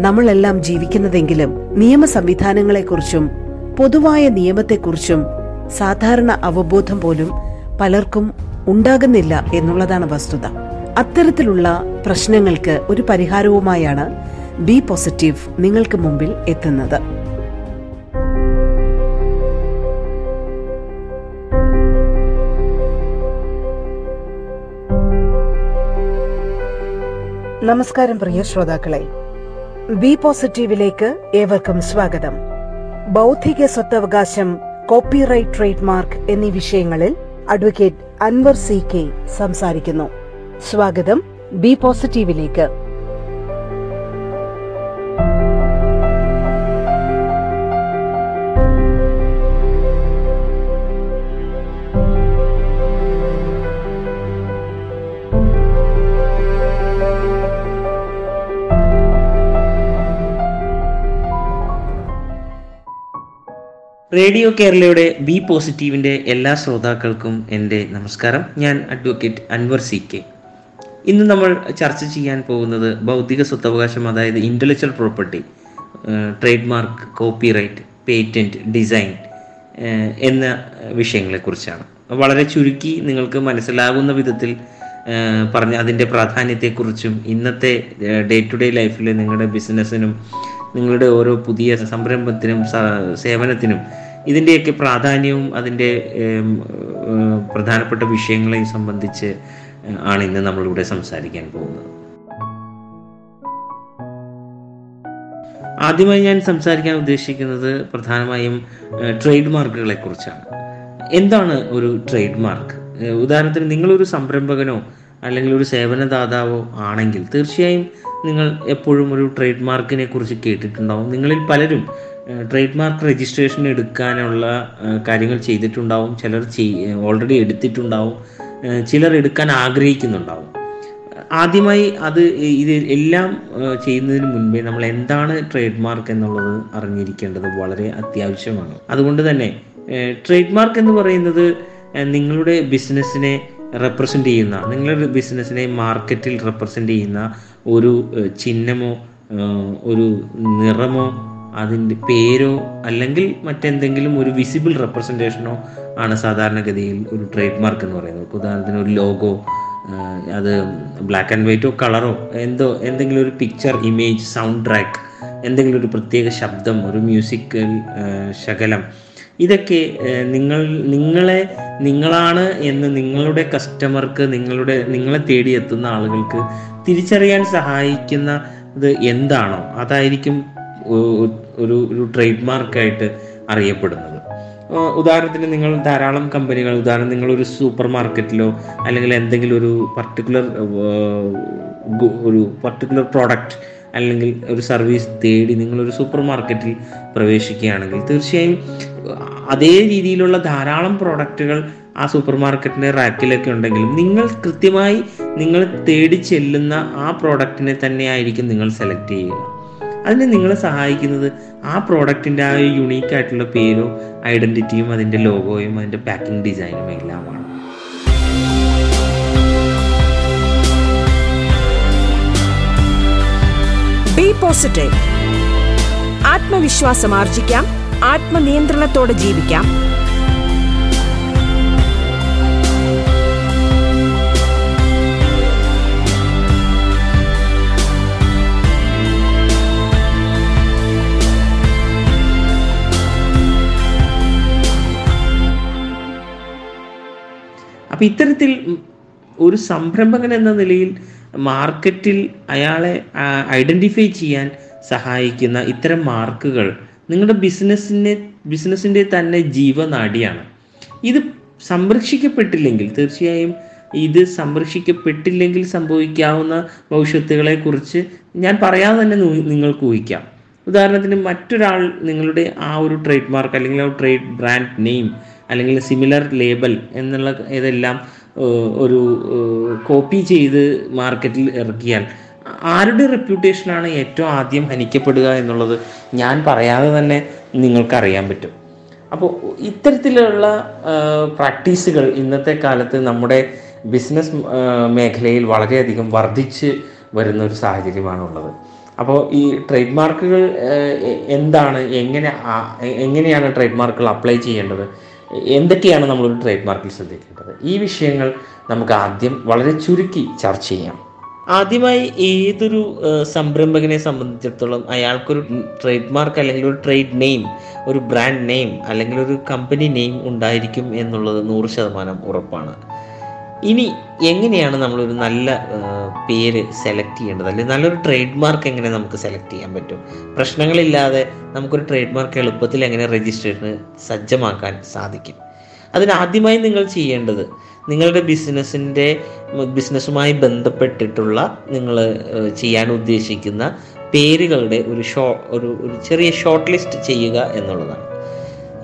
നമ്മളെല്ലാം ജീവിക്കുന്നതെങ്കിലും നിയമ സംവിധാനങ്ങളെക്കുറിച്ചും പൊതുവായ നിയമത്തെക്കുറിച്ചും സാധാരണ അവബോധം പോലും പലർക്കും ഉണ്ടാകുന്നില്ല എന്നുള്ളതാണ് വസ്തുത. അത്തരത്തിലുള്ള പ്രശ്നങ്ങൾക്ക് ഒരു പരിഹാരവുമായാണ് ബി പോസിറ്റീവ് നിങ്ങൾക്ക് മുമ്പിൽ എത്തുന്നത്. നമസ്കാരം പ്രിയ ശ്രോതാക്കളെ. ബി പോസിറ്റീവിലേക്ക് ഏവർക്കും സ്വാഗതം. ബൗദ്ധിക സ്വത്തവകാശം കോപ്പിറൈറ്റ് ട്രേഡ് മാർക്ക് എന്നീ വിഷയങ്ങളിൽ അഡ്വക്കേറ്റ് അൻവർ സി കെ സംസാരിക്കുന്നു. സ്വാഗതം ബി പോസിറ്റീവിലേക്ക്. റേഡിയോ കേരളയുടെ ബി പോസിറ്റീവിന്റെ എല്ലാ ശ്രോതാക്കൾക്കും എന്റെ നമസ്കാരം. ഞാൻ അഡ്വക്കേറ്റ് അൻവർ സി കെ. ഇന്ന് നമ്മൾ ചർച്ച ചെയ്യാൻ പോകുന്നത് ബൗദ്ധിക സ്വത്തവകാശം അതായത് intellectual property trade mark copyright patent design എന്ന വിഷയങ്ങളെക്കുറിച്ചാണ് വളരെ ചുരുക്കി നിങ്ങൾക്ക് മനസ്സിലാകുന്ന വിധത്തിൽ പറഞ്ഞ അതിന്റെ പ്രാധാന്യത്തെക്കുറിച്ചും ഇന്നത്തെ ഡേ ടു ഡേ ലൈഫിൽ നിങ്ങളുടെ ബിസിനസ്സിനും നിങ്ങളുടെ ഓരോ പുതിയ സംരംഭത്തിനും സേവനത്തിനും ഇതിന്റെയൊക്കെ പ്രാധാന്യവും അതിന്റെ പ്രധാനപ്പെട്ട വിഷയങ്ങളെയും സംബന്ധിച്ച് ആണ് ഇന്ന് നമ്മളിവിടെ സംസാരിക്കാൻ പോകുന്നത്. ആദ്യമായി ഞാൻ സംസാരിക്കാൻ ഉദ്ദേശിക്കുന്നത് പ്രധാനമായും ട്രേഡ് മാർക്കുകളെ കുറിച്ചാണ് എന്താണ് ഒരു ട്രേഡ് മാർക്ക്? ഉദാഹരണത്തിന് നിങ്ങളൊരു സംരംഭകനോ അല്ലെങ്കിൽ ഒരു സേവനദാതാവോ ആണെങ്കിൽ തീർച്ചയായും നിങ്ങൾ എപ്പോഴും ഒരു ട്രേഡ് മാർക്കിനെ കുറിച്ച് കേട്ടിട്ടുണ്ടാവും. നിങ്ങളിൽ പലരും ട്രേഡ് മാർക്ക് രജിസ്ട്രേഷൻ എടുക്കാനുള്ള കാര്യങ്ങൾ ചെയ്തിട്ടുണ്ടാവും. ചിലർ ഓൾറെഡി എടുത്തിട്ടുണ്ടാവും. ചിലർ എടുക്കാൻ ആഗ്രഹിക്കുന്നുണ്ടാവും. ആദ്യമായി അത് ഇത് എല്ലാം ചെയ്യുന്നതിന് മുൻപേ നമ്മൾ എന്താണ് ട്രേഡ് മാർക്ക് എന്നുള്ളത് അറിഞ്ഞിരിക്കേണ്ടത് വളരെ അത്യാവശ്യമാണ്. അതുകൊണ്ട് തന്നെ ട്രേഡ് മാർക്ക് എന്ന് പറയുന്നത് നിങ്ങളുടെ ബിസിനസ്സിനെ റെപ്രസെന്റ് ചെയ്യുന്ന നിങ്ങളുടെ ബിസിനസ്സിനെ മാർക്കറ്റിൽ റെപ്രസെന്റ് ചെയ്യുന്ന ഒരു ചിഹ്നമോ ഒരു നിറമോ അതിന്റെ പേരോ അല്ലെങ്കിൽ മറ്റെന്തെങ്കിലും ഒരു വിസിബിൾ റെപ്രസെന്റേഷനോ ആണ് സാധാരണഗതിയിൽ ഒരു ട്രേഡ് മാർക്ക് എന്ന് പറയുന്നത്. ഉദാഹരണത്തിന് ഒരു ലോഗോ അത് ബ്ലാക്ക് ആൻഡ് വൈറ്റോ കളറോ എന്തോ എന്തെങ്കിലും ഒരു പിക്ചർ ഇമേജ് സൗണ്ട് ട്രാക്ക് എന്തെങ്കിലും ഒരു പ്രത്യേക ശബ്ദം ഒരു മ്യൂസിക്കൽ ശകലം ഇതൊക്കെ നിങ്ങൾ നിങ്ങളെ നിങ്ങളാണ് എന്ന് നിങ്ങളുടെ കസ്റ്റമർക്ക് നിങ്ങളുടെ നിങ്ങളെ തേടിയെത്തുന്ന ആളുകൾക്ക് തിരിച്ചറിയാൻ സഹായിക്കുന്നത് എന്താണോ അതായിരിക്കും ഒരു ഒരു ട്രേഡ് മാർക്കായിട്ട് അറിയപ്പെടുന്നത് ഉദാഹരണത്തിന് നിങ്ങൾ ധാരാളം കമ്പനികൾ ഉദാഹരണം നിങ്ങൾ ഒരു സൂപ്പർ മാർക്കറ്റിലോ അല്ലെങ്കിൽ എന്തെങ്കിലും ഒരു പർട്ടിക്കുലർ ഒരു പർട്ടിക്കുലർ പ്രോഡക്റ്റ് അല്ലെങ്കിൽ ഒരു സർവീസ് തേടി നിങ്ങളൊരു സൂപ്പർ മാർക്കറ്റിൽ പ്രവേശിക്കുകയാണെങ്കിൽ തീർച്ചയായും അതേ രീതിയിലുള്ള ധാരാളം പ്രോഡക്റ്റുകൾ ആ സൂപ്പർ മാർക്കറ്റിന്റെ റാക്കിലൊക്കെ ഉണ്ടെങ്കിലും നിങ്ങൾ കൃത്യമായി നിങ്ങൾ തേടി ചെല്ലുന്ന ആ പ്രോഡക്റ്റിനെ തന്നെ ആയിരിക്കും നിങ്ങൾ സെലക്ട് ചെയ്യുക. അതിന് നിങ്ങളെ സഹായിക്കുന്നത് ആ പ്രോഡക്റ്റിന്റെ ആ യുണീക്ക് ആയിട്ടുള്ള പേരോ ഐഡന്റിറ്റിയും അതിന്റെ ലോഗോയും അതിന്റെ പാക്കിംഗ് ഡിസൈനും എല്ലാമാണ്. ബി പോസിറ്റീവ് ആത്മവിശ്വാസം ആർജിക്കാം. ആത്മനിയന്ത്രണത്തോടെ ജീവിക്കാം. അപ്പൊ ഇത്തരത്തിൽ ഒരു സംരംഭകൻ എന്ന നിലയിൽ മാർക്കറ്റിൽ അയാളെ ഐഡന്റിഫൈ ചെയ്യാൻ സഹായിക്കുന്ന ഇത്തരം മാർക്കുകൾ നിങ്ങളുടെ ബിസിനസ്സിനെ ബിസിനസ്സിന്റെ തന്നെ ജീവനാടിയാണ്. ഇത് സംരക്ഷിക്കപ്പെട്ടില്ലെങ്കിൽ തീർച്ചയായും ഇത് സംരക്ഷിക്കപ്പെട്ടില്ലെങ്കിൽ സംഭവിക്കാവുന്ന ഭവിഷ്യത്തുകളെ കുറിച്ച് ഞാൻ പറയാതെ തന്നെ നിങ്ങൾക്ക് ഊഹിക്കാം. ഉദാഹരണത്തിന് മറ്റൊരാൾ നിങ്ങളുടെ ആ ഒരു ട്രേഡ് മാർക്ക് അല്ലെങ്കിൽ ആ ട്രേഡ് ബ്രാൻഡ് നെയിം അല്ലെങ്കിൽ സിമിലർ ലേബൽ എന്നുള്ള ഇതെല്ലാം ഒരു കോപ്പി ചെയ്ത് മാർക്കറ്റിൽ ഇറക്കിയാൽ ആരുടെ റെപ്യൂട്ടേഷനാണ് ഏറ്റവും ആദ്യം ഹനിക്കപ്പെടുക എന്നുള്ളത് ഞാൻ പറയാതെ തന്നെ നിങ്ങൾക്കറിയാൻ പറ്റും. അപ്പോൾ ഇത്തരത്തിലുള്ള പ്രാക്ടീസുകൾ ഇന്നത്തെ കാലത്ത് നമ്മുടെ ബിസിനസ് മേഖലയിൽ വളരെയധികം വർദ്ധിച്ച് വരുന്ന ഒരു സാഹചര്യമാണുള്ളത്. അപ്പോൾ ഈ ട്രേഡ് മാർക്കുകൾ എന്താണ് എങ്ങനെ എങ്ങനെയാണ് ട്രേഡ് മാർക്കുകൾ അപ്ലൈ ചെയ്യേണ്ടത്? എന്തൊക്കെയാണ് നമ്മളൊരു ട്രേഡ് മാർക്കിൽ ശ്രദ്ധിക്കേണ്ടത്? ഈ വിഷയങ്ങൾ നമുക്ക് ആദ്യം വളരെ ചുരുക്കി ചർച്ച ചെയ്യാം. ആദ്യമായി ഏതൊരു സംരംഭകനെ സംബന്ധിച്ചിടത്തോളം അയാൾക്കൊരു ട്രേഡ് മാർക്ക് അല്ലെങ്കിൽ ഒരു ട്രേഡ് നെയിം ഒരു ബ്രാൻഡ് നെയിം അല്ലെങ്കിൽ ഒരു കമ്പനി നെയിം ഉണ്ടായിരിക്കും എന്നുള്ളത് നൂറ് ശതമാനം ഉറപ്പാണ്. ഇനി എങ്ങനെയാണ് നമ്മളൊരു നല്ല പേര് സെലക്ട് ചെയ്യേണ്ടത്? അല്ലെങ്കിൽ നല്ലൊരു ട്രേഡ് മാർക്ക് എങ്ങനെ നമുക്ക് സെലക്ട് ചെയ്യാൻ പറ്റും? പ്രശ്നങ്ങളില്ലാതെ നമുക്കൊരു ട്രേഡ് മാർക്ക് എളുപ്പത്തിൽ എങ്ങനെ രജിസ്ട്രേഷന് സജ്ജമാക്കാൻ സാധിക്കും? അതിനാദ്യമായി നിങ്ങൾ ചെയ്യേണ്ടത് നിങ്ങളുടെ ബിസിനസ്സിന്റെ ബിസിനസ്സുമായി ബന്ധപ്പെട്ടിട്ടുള്ള നിങ്ങൾ ചെയ്യാൻ ഉദ്ദേശിക്കുന്ന പേരുകളുടെ ഒരു ഷോ ഒരു ഒരു ചെറിയ ഷോർട്ട് ലിസ്റ്റ് ചെയ്യുക എന്നുള്ളതാണ്.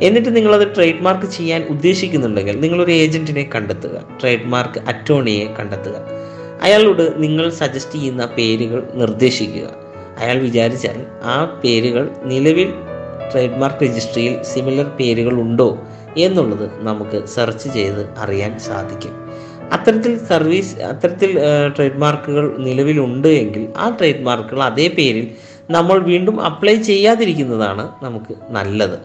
എന്നിട്ട് നിങ്ങളത് ട്രേഡ് മാർക്ക് ചെയ്യാൻ ഉദ്ദേശിക്കുന്നുണ്ടെങ്കിൽ നിങ്ങളൊരു ഏജന്റിനെ കണ്ടെത്തുക. ട്രേഡ് മാർക്ക് അറ്റോർണിയെ കണ്ടെത്തുക. അയാളോട് നിങ്ങൾ സജസ്റ്റ് ചെയ്യുന്ന പേരുകൾ നിർദ്ദേശിക്കുക. അയാൾ വിചാരിച്ചാൽ ആ പേരുകൾ നിലവിൽ ട്രേഡ് മാർക്ക് രജിസ്ട്രിയിൽ സിമിലർ പേരുകൾ ഉണ്ടോ എന്നുള്ളത് നമുക്ക് സെർച്ച് ചെയ്ത് അറിയാൻ സാധിക്കും. അത്തരത്തിൽ സർവീസ് അത്തരത്തിൽ ട്രേഡ് മാർക്കുകൾ നിലവിലുണ്ട് എങ്കിൽ ആ ട്രേഡ് മാർക്കുകൾ അതേ പേരിൽ നമ്മൾ വീണ്ടും അപ്ലൈ ചെയ്യാതിരിക്കുന്നതാണ് നമുക്ക് നല്ലത്.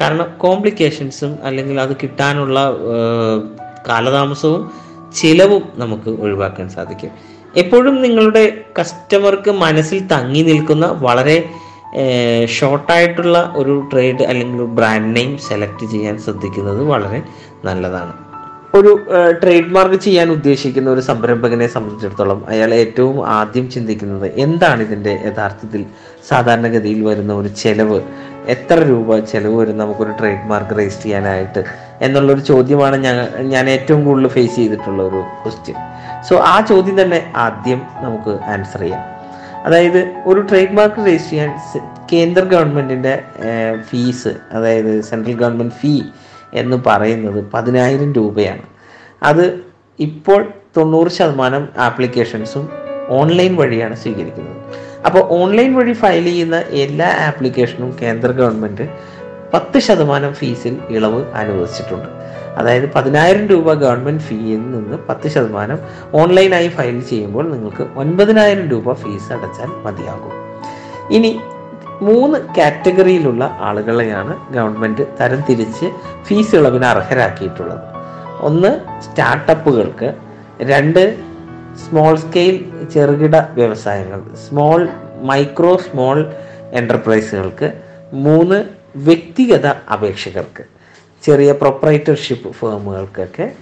കാരണം കോംപ്ലിക്കേഷൻസും അല്ലെങ്കിൽ അത് കിട്ടാനുള്ള കാലതാമസവും ചിലവും നമുക്ക് ഒഴിവാക്കാൻ സാധിക്കും. എപ്പോഴും നിങ്ങളുടെ കസ്റ്റമർക്ക് മനസ്സിൽ തങ്ങി നിൽക്കുന്ന വളരെ ഷോർട്ടായിട്ടുള്ള ഒരു ട്രേഡ് അല്ലെങ്കിൽ ബ്രാൻഡ് നെയിം സെലക്ട് ചെയ്യാൻ ശ്രദ്ധിക്കുന്നത് വളരെ നല്ലതാണ്. ഒരു ട്രേഡ് മാർക്ക് ചെയ്യാൻ ഉദ്ദേശിക്കുന്ന ഒരു സംരംഭകനെ സംബന്ധിച്ചിടത്തോളം അയാൾ ഏറ്റവും ആദ്യം ചിന്തിക്കുന്നത് എന്താണ് ഇതിന്റെ യഥാർത്ഥത്തിൽ സാധാരണഗതിയിൽ വരുന്ന ഒരു ചെലവ്? എത്ര രൂപ ചെലവ് വരും നമുക്കൊരു ട്രേഡ് മാർക്ക് രജിസ്റ്റർ ചെയ്യാനായിട്ട്? എന്നുള്ളൊരു ചോദ്യമാണ് ഞാൻ ഞാൻ ഏറ്റവും കൂടുതൽ ഫേസ് ചെയ്തിട്ടുള്ള ഒരു ക്വസ്റ്റ്യൻ സോ ആ ചോദ്യം തന്നെ ആദ്യം നമുക്ക് ആൻസർ ചെയ്യാം. അതായത് ഒരു ട്രേഡ് മാർക്ക് രജിസ്റ്റർ ചെയ്യാൻ കേന്ദ്ര ഗവൺമെന്റിന്റെ ഫീസ് അതായത് സെൻട്രൽ ഗവൺമെന്റ് ഫീ എന്ന് പറയുന്നത് പതിനായിരം രൂപയാണ്. അത് ഇപ്പോൾ തൊണ്ണൂറ് ശതമാനം ആപ്ലിക്കേഷൻസും ഓൺലൈൻ വഴിയാണ് സ്വീകരിക്കുന്നത്. അപ്പോൾ ഓൺലൈൻ വഴി ഫയൽ ചെയ്യുന്ന എല്ലാ ആപ്ലിക്കേഷനും കേന്ദ്ര ഗവൺമെന്റ് പത്ത് ശതമാനം ഫീസിൽ ഇളവ് അനുവദിച്ചിട്ടുണ്ട്. അതായത് പതിനായിരം രൂപ ഗവൺമെന്റ് ഫീയിൽ നിന്ന് പത്ത് ശതമാനം ഓൺലൈനായി ഫയൽ ചെയ്യുമ്പോൾ നിങ്ങൾക്ക് ഒൻപതിനായിരം രൂപ ഫീസ് അടച്ചാൽ മതിയാകും. ഇനി മൂന്ന് കാറ്റഗറിയിലുള്ള ആളുകളെയാണ് ഗവൺമെന്റ് തരംതിരിച്ച് ഫീസ് ഇളവിന് അർഹരാക്കിയിട്ടുള്ളത്. ഒന്ന് സ്റ്റാർട്ടപ്പുകൾക്ക് രണ്ട് സ്മോൾ സ്കെയിൽ ചെറുകിട വ്യവസായങ്ങൾ സ്മോൾ മൈക്രോ സ്മോൾ എന്റർപ്രൈസുകൾക്ക് മൂന്ന് വ്യക്തിഗത അപേക്ഷകർക്ക് ചെറിയ പ്രൊപ്പറേറ്റർഷിപ്പ് ഫേമുകൾക്കൊക്കെ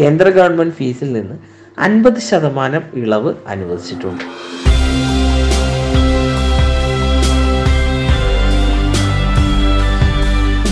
കേന്ദ്ര ഗവൺമെന്റ് ഫീസിൽ നിന്ന് അൻപത് ശതമാനം ഇളവ് അനുവദിച്ചിട്ടുണ്ട്.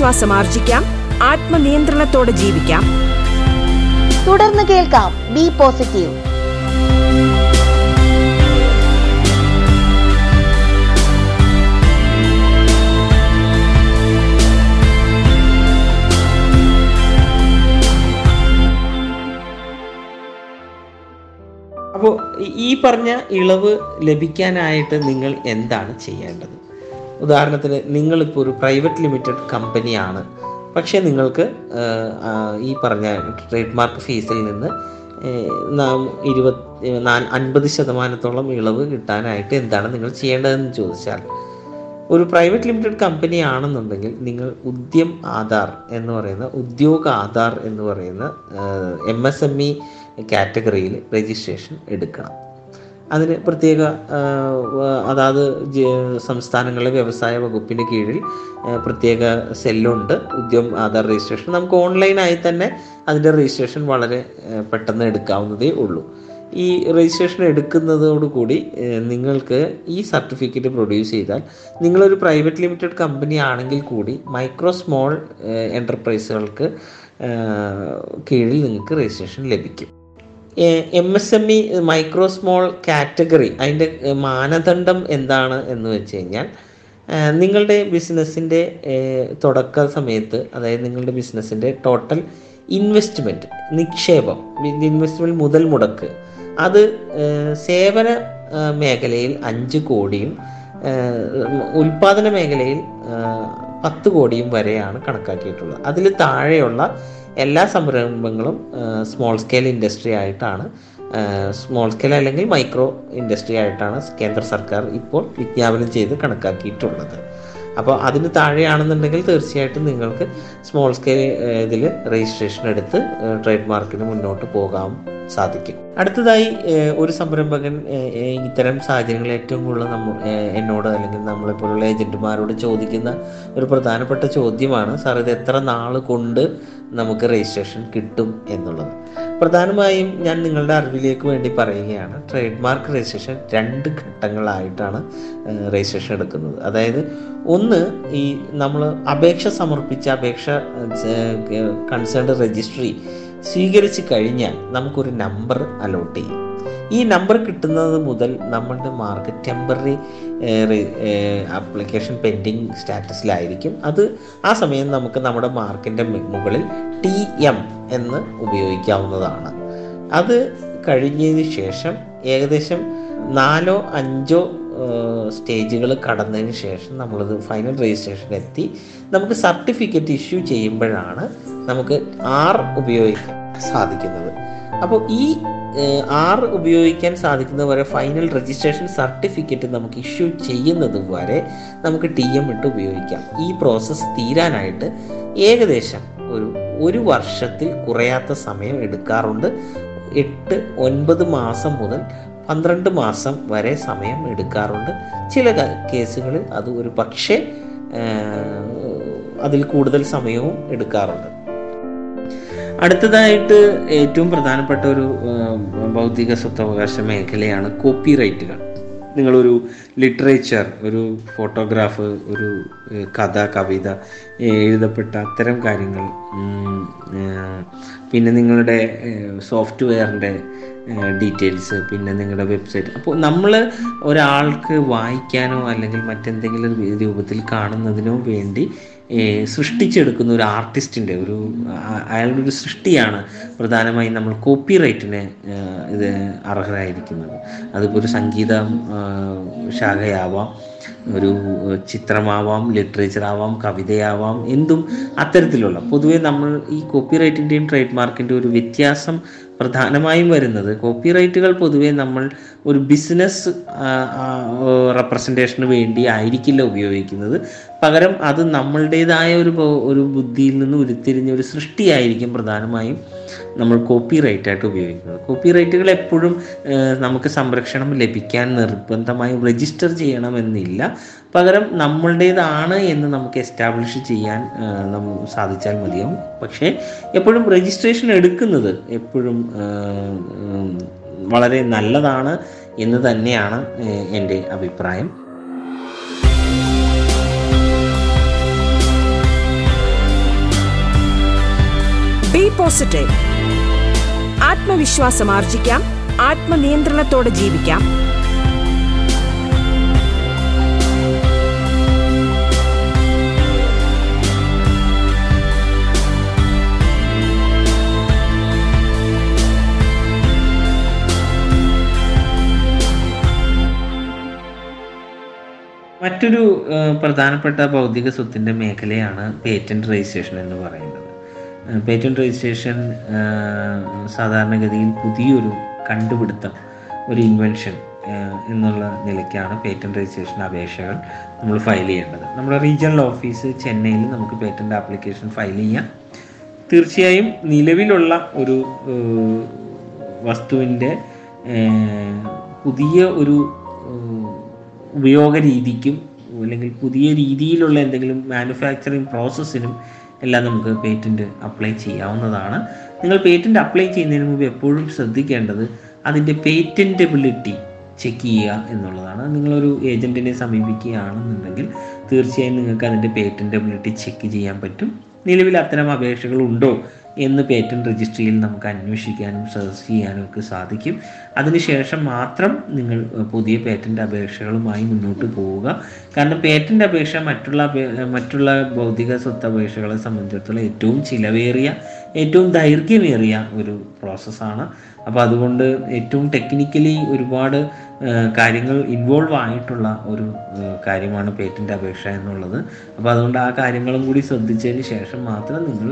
ആത്മവിശ്വാസം ആർജിക്കാം ആത്മനിയന്ത്രണത്തോടെ ജീവിക്കാം. തുടർന്ന് കേൾക്കാം ബി പോസിറ്റീവ്. അപ്പോൾ ഈ- ഈ പറഞ്ഞ ഇളവ് ലഭിക്കാനായിട്ട് നിങ്ങൾ എന്താണ് ചെയ്യേണ്ടത്? ഉദാഹരണത്തിന് നിങ്ങളിപ്പോൾ ഒരു പ്രൈവറ്റ് ലിമിറ്റഡ് കമ്പനിയാണ് പക്ഷേ നിങ്ങൾക്ക് ഈ പറഞ്ഞ ട്രേഡ് മാർക്ക് ഫീസിൽ നിന്ന് നാം ഇരുപത് നാല് അൻപത് ശതമാനത്തോളം ഇളവ് കിട്ടാനായിട്ട് എന്താണ് നിങ്ങൾ ചെയ്യേണ്ടതെന്ന് ചോദിച്ചാൽ ഒരു പ്രൈവറ്റ് ലിമിറ്റഡ് കമ്പനി ആണെന്നുണ്ടെങ്കിൽ നിങ്ങൾ ഉദ്യം ആധാർ എന്ന് പറയുന്ന ഉദ്യോഗ ആധാർ എന്ന് പറയുന്ന എം എസ് എം ഇ കാറ്റഗറിയിൽ രജിസ്ട്രേഷൻ എടുക്കണം. അതിന് പ്രത്യേക അതാത് സംസ്ഥാനങ്ങളിലെ വ്യവസായ വകുപ്പിന് കീഴിൽ പ്രത്യേക സെല്ലുണ്ട്. ഉദ്യം ആധാർ രജിസ്ട്രേഷൻ. നമുക്ക് ഓൺലൈനായി തന്നെ അതിന്റെ രജിസ്ട്രേഷൻ വളരെ പെട്ടെന്ന് എടുക്കാവുന്നതേ ഉള്ളൂ. ഈ രജിസ്ട്രേഷൻ എടുക്കുന്നതോടുകൂടി നിങ്ങൾക്ക് ഈ സർട്ടിഫിക്കറ്റ് പ്രൊഡ്യൂസ് ചെയ്താൽ നിങ്ങളൊരു പ്രൈവറ്റ് ലിമിറ്റഡ് കമ്പനി ആണെങ്കിൽ കൂടി മൈക്രോ സ്മോൾ എന്റർപ്രൈസുകൾക്ക് കീഴിൽ നിങ്ങൾക്ക് രജിസ്ട്രേഷൻ ലഭിക്കും. M S M E micro small category അതിന്റെ മാനദണ്ഡം എന്താണ് എന്ന് വെച്ച് കഴിഞ്ഞാൽ നിങ്ങളുടെ ബിസിനസ്സിന്റെ തുടക്ക സമയത്ത് അതായത് നിങ്ങളുടെ ബിസിനസ്സിന്റെ ടോട്ടൽ ഇൻവെസ്റ്റ്മെന്റ് നിക്ഷേപം ഇൻവെസ്റ്റ്മെന്റ് മുതൽ മുടക്ക് അത് സേവന മേഖലയിൽ അഞ്ച് കോടിയും ഉൽപാദന മേഖലയിൽ പത്ത് കോടിയും വരെയാണ് കണക്കാക്കിയിട്ടുള്ളത്. അതിൽ താഴെയുള്ള എല്ലാ സംരംഭങ്ങളും സ്മോൾ സ്കെയിൽ ഇൻഡസ്ട്രി ആയിട്ടാണ് സ്മോൾ സ്കെയിൽ അല്ലെങ്കിൽ മൈക്രോ ഇൻഡസ്ട്രി ആയിട്ടാണ് കേന്ദ്ര സർക്കാർ ഇപ്പോൾ വിജ്ഞാപനം ചെയ്ത് കണക്കാക്കിയിട്ടുള്ളത്. അപ്പോൾ അതിന് താഴെയാണെന്നുണ്ടെങ്കിൽ തീർച്ചയായിട്ടും നിങ്ങൾക്ക് സ്മോൾ സ്കെയിൽ ഇതിൽ രജിസ്ട്രേഷൻ എടുത്ത് ട്രേഡ് മാർക്കിന് മുന്നോട്ട് പോകാൻ സാധിക്കും. അടുത്തതായി ഒരു സംരംഭകൻ ഇത്തരം സാഹചര്യങ്ങൾ ഏറ്റവും കൂടുതൽ നമ്മൾ എന്നോട് അല്ലെങ്കിൽ നമ്മളെപ്പോലുള്ള ഏജന്റുമാരോട് ചോദിക്കുന്ന ഒരു പ്രധാനപ്പെട്ട ചോദ്യമാണ് സാർ ഇത് എത്ര നാൾ കൊണ്ട് നമുക്ക് രജിസ്ട്രേഷൻ കിട്ടും എന്നുള്ളത്. പ്രധാനമായും ഞാൻ നിങ്ങളുടെ അറിവിലേക്ക് വേണ്ടി പറയുകയാണ്. ട്രേഡ് മാർക്ക് രജിസ്ട്രേഷൻ രണ്ട് ഘട്ടങ്ങളായിട്ടാണ് രജിസ്ട്രേഷൻ എടുക്കുന്നത്. അതായത് ഒന്ന് ഈ നമ്മൾ അപേക്ഷ സമർപ്പിച്ച അപേക്ഷ കൺസേൺഡ് രജിസ്ട്രി സ്വീകരിച്ചു കഴിഞ്ഞാൽ നമുക്കൊരു നമ്പർ അലോട്ട് ചെയ്യും. ഈ നമ്പർ കിട്ടുന്നത് മുതൽ നമ്മളുടെ മാർക്ക് ടെമ്പററി ആപ്ലിക്കേഷൻ പെൻഡിങ് സ്റ്റാറ്റസിലായിരിക്കും അത് ആ സമയം നമുക്ക് നമ്മുടെ മാർക്കിന്റെ മുകളിൽ ടി എം എന്ന് ഉപയോഗിക്കാവുന്നതാണ്. അത് കഴിഞ്ഞതിന് ശേഷം ഏകദേശം നാലോ അഞ്ചോ സ്റ്റേജുകൾ കടന്നതിന് ശേഷം നമ്മളത് ഫൈനൽ രജിസ്ട്രേഷൻ എത്തി. നമുക്ക് സർട്ടിഫിക്കറ്റ് ഇഷ്യൂ ചെയ്യുമ്പോഴാണ് നമുക്ക് ആർ ഉപയോഗിക്കാൻ സാധിക്കുന്നത്. അപ്പോൾ ഈ ആർ ഉപയോഗിക്കാൻ സാധിക്കുന്നത് വരെ ഫൈനൽ രജിസ്ട്രേഷൻ സർട്ടിഫിക്കറ്റ് നമുക്ക് ഇഷ്യൂ ചെയ്യുന്നത് വരെ നമുക്ക് ടി എം ഇട്ട് ഉപയോഗിക്കാം. ഈ പ്രോസസ്സ് തീരാനായിട്ട് ഏകദേശം ഒരു ഒരു വർഷത്തിൽ കുറയാത്ത സമയം എടുക്കാറുണ്ട്. എട്ട് ഒൻപത് മാസം മുതൽ പന്ത്രണ്ട് മാസം വരെ സമയം എടുക്കാറുണ്ട്. ചില കേസുകളിൽ അത് ഒരു പക്ഷേ അതിൽ കൂടുതൽ സമയവും എടുക്കാറുണ്ട്. അടുത്തതായിട്ട് ഏറ്റവും പ്രധാനപ്പെട്ട ഒരു ബൗദ്ധിക സ്വത്തവകാശ മേഖലയാണ് കോപ്പി റൈറ്റുകൾ നിങ്ങളൊരു ലിറ്ററേച്ചർ ഒരു ഫോട്ടോഗ്രാഫ് ഒരു കഥ കവിത എഴുതപ്പെട്ട അത്തരം കാര്യങ്ങൾ പിന്നെ നിങ്ങളുടെ സോഫ്റ്റ്വെയറിന്റെ ഡീറ്റെയിൽസ് പിന്നെ നിങ്ങളുടെ വെബ്സൈറ്റ്. അപ്പോൾ നമ്മൾ ഒരാൾക്ക് വായിക്കാനോ അല്ലെങ്കിൽ മറ്റെന്തെങ്കിലും രൂപത്തിൽ കാണുന്നതിനോ വേണ്ടി സൃഷ്ടിച്ചെടുക്കുന്ന ഒരു ആർട്ടിസ്റ്റിന്റെ ഒരു അയാളുടെ ഒരു സൃഷ്ടിയാണ് പ്രധാനമായും നമ്മൾ കോപ്പി റൈറ്റിന് ഇത് അർഹരായിരിക്കുന്നത്. അതിപ്പോൾ ഒരു സംഗീതം ശാഖയാവാം ഒരു ചിത്രമാവാം ലിറ്ററേച്ചറാവാം കവിതയാവാം എന്തും അത്തരത്തിലുള്ള. പൊതുവെ നമ്മൾ ഈ കോപ്പി റൈറ്റിന്റെയും ട്രേഡ് മാർക്കിന്റെ ഒരു വ്യത്യാസം പ്രധാനമായും വരുന്നത് കോപ്പി റൈറ്റുകൾ പൊതുവെ നമ്മൾ ഒരു ബിസിനസ് റെപ്രസെന്റേഷന് വേണ്ടി ആയിരിക്കില്ല ഉപയോഗിക്കുന്നത്. പകരം അത് നമ്മളുടേതായ ഒരു ഒരു ബുദ്ധിയിൽ നിന്ന് ഉരുത്തിരിഞ്ഞ ഒരു സൃഷ്ടിയായിരിക്കും പ്രധാനമായും നമ്മൾ കോപ്പി റൈറ്റായിട്ട് ഉപയോഗിക്കുന്നത്. കോപ്പി റൈറ്റുകൾ എപ്പോഴും നമുക്ക് സംരക്ഷണം ലഭിക്കാൻ നിർബന്ധമായും രജിസ്റ്റർ ചെയ്യണമെന്നില്ല. പകരം നമ്മളുടേതാണ് എന്ന് നമുക്ക് എസ്റ്റാബ്ലിഷ് ചെയ്യാൻ സാധിച്ചാൽ മതിയാവും. പക്ഷേ എപ്പോഴും രജിസ്ട്രേഷൻ എടുക്കുന്നത് എപ്പോഴും വളരെ നല്ലതാണ് എന്ന് തന്നെയാണ് എന്റെ അഭിപ്രായം. പോസിറ്റീവ് ആത്മവിശ്വാസം ആർജിക്കാം. ആത്മനിയന്ത്രണത്തോടെ ജീവിക്കാം. മറ്റൊരു പ്രധാനപ്പെട്ട ഭൗതിക സ്വത്തിന്റെ മേഖലയാണ് പേറ്റന്റ് രജിസ്ട്രേഷൻ എന്ന് പറയുന്നത്. പേറ്റന്റ് രജിസ്ട്രേഷൻ സാധാരണഗതിയിൽ പുതിയൊരു കണ്ടുപിടുത്തം ഒരു ഇൻവെൻഷൻ എന്നുള്ള നിലയ്ക്കാണ് പേറ്റന്റ് രജിസ്ട്രേഷൻ അപേക്ഷകൾ നമ്മൾ ഫയൽ ചെയ്യേണ്ടത്. നമ്മുടെ റീജിയണൽ ഓഫീസ് ചെന്നൈയിൽ നമുക്ക് പേറ്റന്റ് ആപ്ലിക്കേഷൻ ഫയൽ ചെയ്യാം. തീർച്ചയായും നിലവിലുള്ള ഒരു വസ്തുവിന്റെ പുതിയ ഒരു ഉപയോഗ രീതിക്കും അല്ലെങ്കിൽ പുതിയ രീതിയിലുള്ള എന്തെങ്കിലും മാനുഫാക്ചറിങ് പ്രോസസ്സിനും എല്ലാം നമുക്ക് പേറ്റന്റ് അപ്ലൈ ചെയ്യാവുന്നതാണ്. നിങ്ങൾ പേറ്റന്റ് അപ്ലൈ ചെയ്യുന്നതിന് മുമ്പ് എപ്പോഴും ശ്രദ്ധിക്കേണ്ടത് അതിന്റെ പേറ്റന്റബിലിറ്റി ചെക്ക് ചെയ്യുക എന്നുള്ളതാണ്. നിങ്ങളൊരു ഏജന്റിനെ സമീപിക്കുകയാണെന്നുണ്ടെങ്കിൽ തീർച്ചയായും നിങ്ങൾക്ക് അതിന്റെ പേറ്റന്റബിലിറ്റി ചെക്ക് ചെയ്യാൻ പറ്റും. നിലവിൽ അത്തരം അപേക്ഷകൾ ഉണ്ടോ? എന്ന് പേറ്റന്റ് രജിസ്ട്രിയിൽ നമുക്ക് അന്വേഷിക്കാനും സെർച്ച് ചെയ്യാനും ഒക്കെ സാധിക്കും. അതിനുശേഷം മാത്രം നിങ്ങൾ പുതിയ പേറ്റന്റ് അപേക്ഷകളുമായി മുന്നോട്ട് പോവുക. കാരണം പേറ്റന്റ് അപേക്ഷ മറ്റുള്ള മറ്റുള്ള ഭൗതിക സ്വത്ത് അപേക്ഷകളെ സംബന്ധിച്ചിടത്തോളം ഏറ്റവും ചിലവേറിയ ഏറ്റവും ദൈർഘ്യമേറിയ ഒരു പ്രോസസ്സാണ്. അപ്പോൾ അതുകൊണ്ട് ഏറ്റവും ടെക്നിക്കലി ഒരുപാട് കാര്യങ്ങൾ ഇൻവോൾവ് ആയിട്ടുള്ള ഒരു കാര്യമാണ് പേറ്റന്റ് അപേക്ഷ എന്നുള്ളത്. അപ്പോൾ അതുകൊണ്ട് ആ കാര്യങ്ങളും കൂടി ശ്രദ്ധിച്ചതിന് ശേഷം മാത്രം നിങ്ങൾ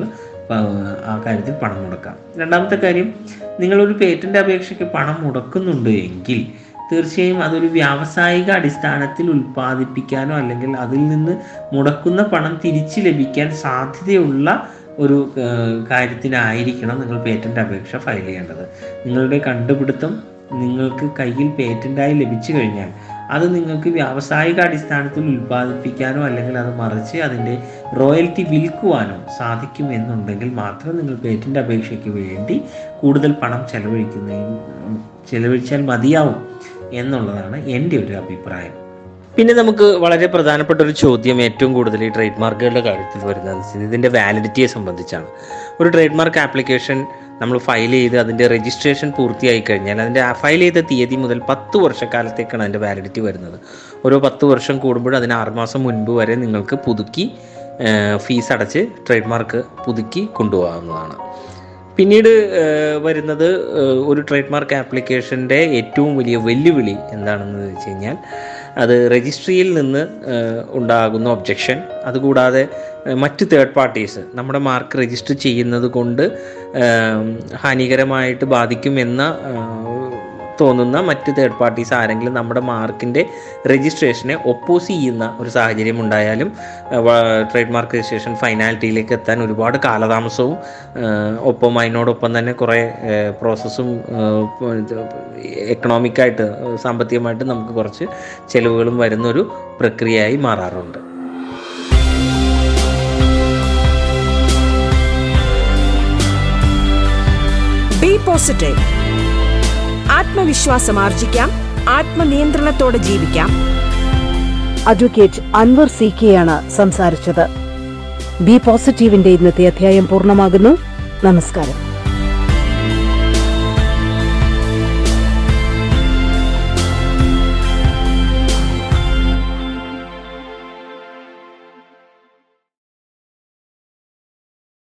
ആ കാര്യത്തിൽ പണം മുടക്കാം. രണ്ടാമത്തെ കാര്യം നിങ്ങളൊരു പേറ്റന്റ് അപേക്ഷയ്ക്ക് പണം മുടക്കുന്നുണ്ട് എങ്കിൽ തീർച്ചയായും അതൊരു വ്യാവസായിക അടിസ്ഥാനത്തിൽ ഉൽപ്പാദിപ്പിക്കാനോ അല്ലെങ്കിൽ അതിൽ നിന്ന് മുടക്കുന്ന പണം തിരിച്ചു ലഭിക്കാൻ സാധ്യതയുള്ള ഒരു കാര്യത്തിനായിരിക്കണം നിങ്ങൾ പേറ്റന്റ് അപേക്ഷ ഫയൽ ചെയ്യേണ്ടത്. നിങ്ങളുടെ കണ്ടുപിടുത്തം നിങ്ങൾക്ക് കയ്യിൽ പേറ്റന്റായി ലഭിച്ചു കഴിഞ്ഞാൽ അത് നിങ്ങൾക്ക് വ്യാവസായിക അടിസ്ഥാനത്തിൽ ഉൽപ്പാദിപ്പിക്കാനോ അല്ലെങ്കിൽ അത് മറിച്ച് അതിന്റെ റോയൽറ്റി വിൽക്കുവാനോ സാധിക്കും എന്നുണ്ടെങ്കിൽ മാത്രം നിങ്ങൾ പേറ്റന്റ് അപേക്ഷയ്ക്ക് വേണ്ടി കൂടുതൽ പണം ചെലവഴിക്കുന്നതിന് ചെലവഴിച്ചാൽ മതിയാവും എന്നുള്ളതാണ് എന്റെ ഒരു അഭിപ്രായം. പിന്നെ നമുക്ക് വളരെ പ്രധാനപ്പെട്ട ഒരു ചോദ്യം ഏറ്റവും കൂടുതൽ ഈ ട്രേഡ് മാർക്കുകളുടെ കാര്യത്തിൽ വരുന്നത് ഇതിന്റെ വാലിഡിറ്റിയെ സംബന്ധിച്ചാണ്. ഒരു ട്രേഡ് മാർക്ക് ആപ്ലിക്കേഷൻ നമ്മൾ ഫയൽ ചെയ്ത് അതിന്റെ രജിസ്ട്രേഷൻ പൂർത്തിയായി കഴിഞ്ഞാൽ അതിന്റെ ഫയൽ ചെയ്ത തീയതി മുതൽ പത്ത് വർഷക്കാലത്തേക്കാണ് അതിന്റെ വാലിഡിറ്റി വരുന്നത്. ഓരോ പത്ത് വർഷം കൂടുമ്പോൾ അതിന് ആറുമാസം മുൻപ് വരെ നിങ്ങൾക്ക് പുതുക്കി ഫീസ് അടച്ച് ട്രേഡ് മാർക്ക് പുതുക്കി കൊണ്ടുപോകാവുന്നതാണ്. പിന്നീട് വരുന്നത് ഒരു ട്രേഡ് മാർക്ക് ആപ്ലിക്കേഷന്റെ ഏറ്റവും വലിയ വെല്ലുവിളി എന്താണെന്ന് വെച്ച് കഴിഞ്ഞാൽ അത് രജിസ്ട്രിയിൽ നിന്ന് ഉണ്ടാകുന്ന ഒബ്ജക്ഷൻ അതുകൂടാതെ മറ്റ് തേർഡ് പാർട്ടീസ് നമ്മുടെ മാർക്ക് രജിസ്റ്റർ ചെയ്യുന്നത് കൊണ്ട് ഹാനികരമായിട്ട് ബാധിക്കുമെന്ന തോന്നുന്ന മറ്റ് തേർഡ് പാർട്ടീസ് ആരെങ്കിലും നമ്മുടെ മാർക്കിന്റെ രജിസ്ട്രേഷനെ ഒപ്പോസ് ചെയ്യുന്ന ഒരു സാഹചര്യം ഉണ്ടായാലും ട്രേഡ് മാർക്ക് രജിസ്ട്രേഷൻ ഫൈനാലിറ്റിയിലേക്ക് എത്താൻ ഒരുപാട് കാലതാമസവും ഒപ്പം അതിനോടൊപ്പം തന്നെ കുറേ പ്രോസസ്സും എക്കണോമിക്കായിട്ട് സാമ്പത്തികമായിട്ട് നമുക്ക് കുറച്ച് ചിലവുകളും വരുന്നൊരു പ്രക്രിയയായി മാറാറുണ്ട്. പോസിറ്റീവ് ആത്മവിശ്വാസം ആർജിക്കാം ആത്മനിയന്ത്രണത്തോടെ ജീവിക്കാം. അഡ്വക്കേറ്റ് അൻവർ സി കെയാണ് സംസാരിച്ചത്. ബി പോസിറ്റീവിന്റെ ഇന്നത്തെ അധ്യായം പൂർണമാകുന്നു. നമസ്കാരം.